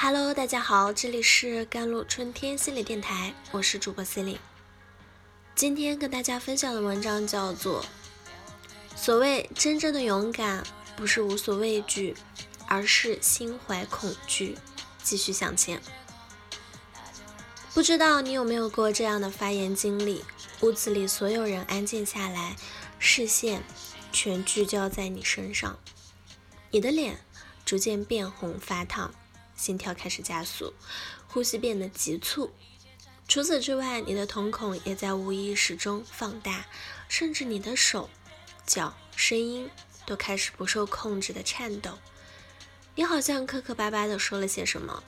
Hello，大家好，这里是甘露春天心理电台，我是主播 c l i n 今天跟大家分享的文章叫做《所谓真正的勇敢，不是无所畏惧，而是心怀恐惧，继续向前》。不知道你有没有过这样的发言经历？屋子里所有人安静下来，视线全聚焦在你身上，你的脸逐渐变红发烫。心跳开始加速，呼吸变得急促。除此之外，你的瞳孔也在无意识中放大，甚至你的手、脚、声音都开始不受控制的颤抖。你好像磕磕巴巴的说了些什么，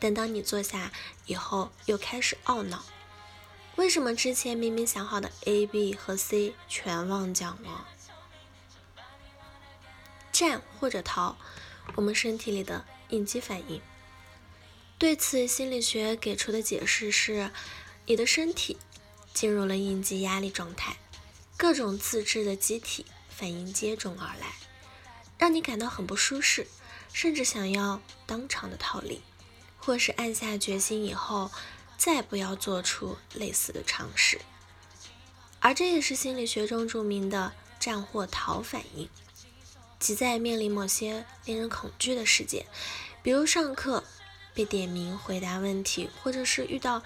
但当你坐下以后，又开始懊恼：为什么之前明明想好的 A、B 和 C 全忘讲了？战或者逃，我们身体里的。应激反应。对此，心理学给出的解释是：你的身体进入了应激压力状态，各种自制的机体反应接踵而来，让你感到很不舒适，甚至想要当场的逃离，或是暗下决心以后再不要做出类似的尝试。而这也是心理学中著名的战或逃反应。即在面临某些令人恐惧的事件，比如上课被点名回答问题，或者是遇到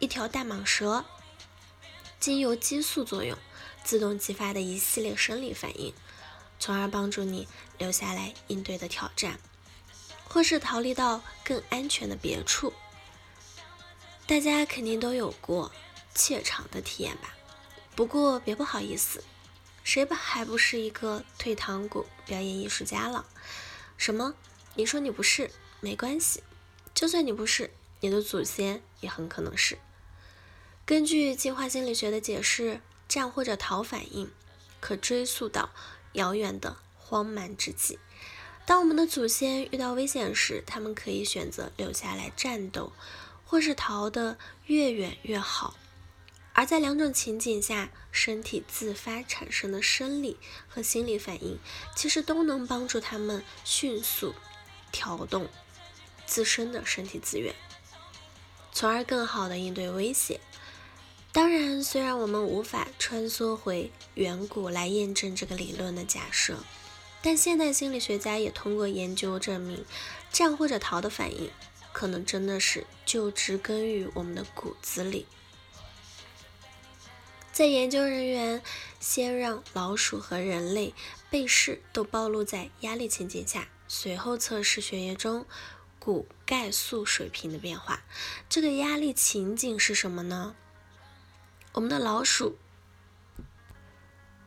一条大蟒蛇，经由激素作用自动激发的一系列生理反应，从而帮助你留下来应对的挑战，或是逃离到更安全的别处。大家肯定都有过怯场的体验吧？不过别不好意思。谁不还不是一个退堂鼓表演艺术家了？什么？你说你不是没关系，就算你不是，你的祖先也很可能是。根据进化心理学的解释，战或者逃反应可追溯到遥远的荒蛮之际。当我们的祖先遇到危险时，他们可以选择留下来战斗，或是逃得越远越好。而在两种情景下，身体自发产生的生理和心理反应，其实都能帮助他们迅速调动自身的身体资源，从而更好的应对威胁。当然，虽然我们无法穿梭回远古来验证这个理论的假设，但现代心理学家也通过研究证明，战或者逃的反应，可能真的是就植根于我们的骨子里。在研究人员先让老鼠和人类被试都暴露在压力情景下，随后测试血液中骨钙素水平的变化。这个压力情景是什么呢？我们的老鼠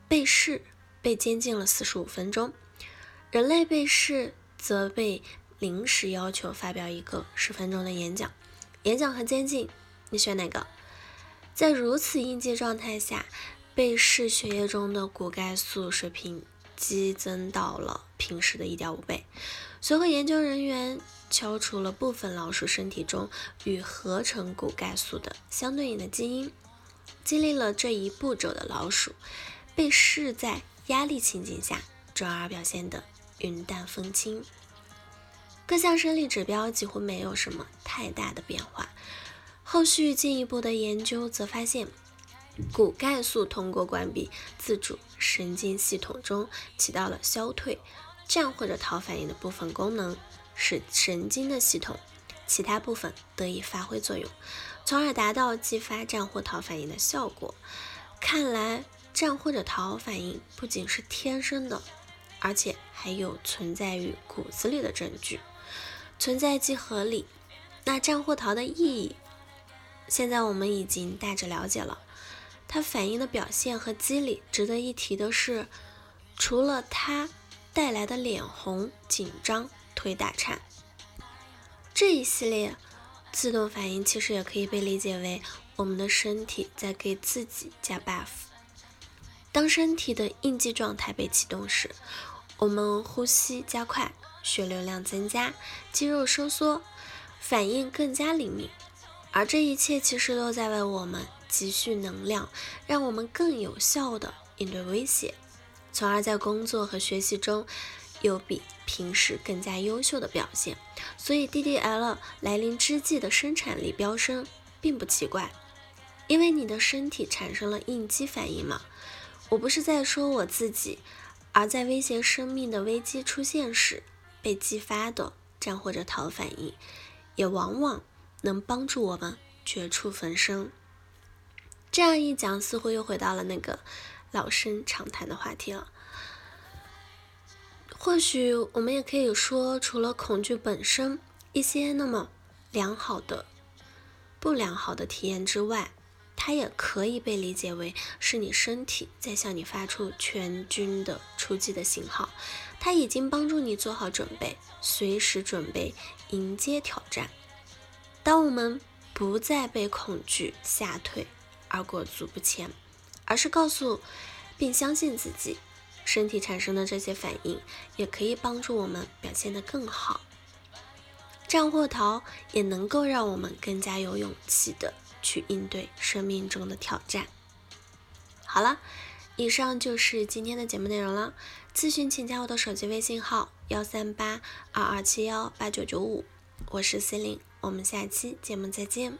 被试被监禁了四十五分钟，人类被试则被临时要求发表一个十分钟的演讲。演讲和监禁，你选哪个？在如此应激状态下，被试血液中的骨钙素水平激增到了平时的一点五倍。随后，研究人员敲除了部分老鼠身体中与合成骨钙素的相对应的基因。经历了这一步骤的老鼠，被试在压力情景下，转而表现得云淡风轻，各项生理指标几乎没有什么太大的变化。后续进一步的研究则发现，骨钙素通过关闭自主神经系统中起到了消退、战或者逃反应的部分功能，使神经的系统其他部分得以发挥作用，从而达到激发战或逃反应的效果。看来，战或者逃反应不仅是天生的，而且还有存在于骨子里的证据，存在即合理。那战或逃的意义？现在我们已经大致了解了它反应的表现和机理。值得一提的是，除了它带来的脸红、紧张、腿打颤这一系列自动反应，其实也可以被理解为我们的身体在给自己加 buff。当身体的应激状态被启动时，我们呼吸加快，血流量增加，肌肉收缩，反应更加灵敏。而这一切其实都在为我们积蓄能量，让我们更有效地应对威胁，从而在工作和学习中有比平时更加优秀的表现。所以 DDL 来临之际的生产力飙升并不奇怪，因为你的身体产生了应激反应嘛。我不是在说我自己，而在威胁生命的危机出现时被激发的战或者逃反应，也往往能帮助我们绝处逢生。这样一讲，似乎又回到了那个老生常谈的话题了。或许我们也可以说，除了恐惧本身一些那么良好的、不良好的体验之外，它也可以被理解为是你身体在向你发出全军的出击的信号，它已经帮助你做好准备，随时准备迎接挑战。当我们不再被恐惧吓退。而裹足不前，而是告诉并相信自己，身体产生的这些反应也可以帮助我们表现得更好。战或逃也能够让我们更加有勇气的去应对生命中的挑战。好了，以上就是今天的节目内容了。咨询请加我的手机微信号：幺三八二二七幺八九九五，我是 C 琳，我们下期节目再见。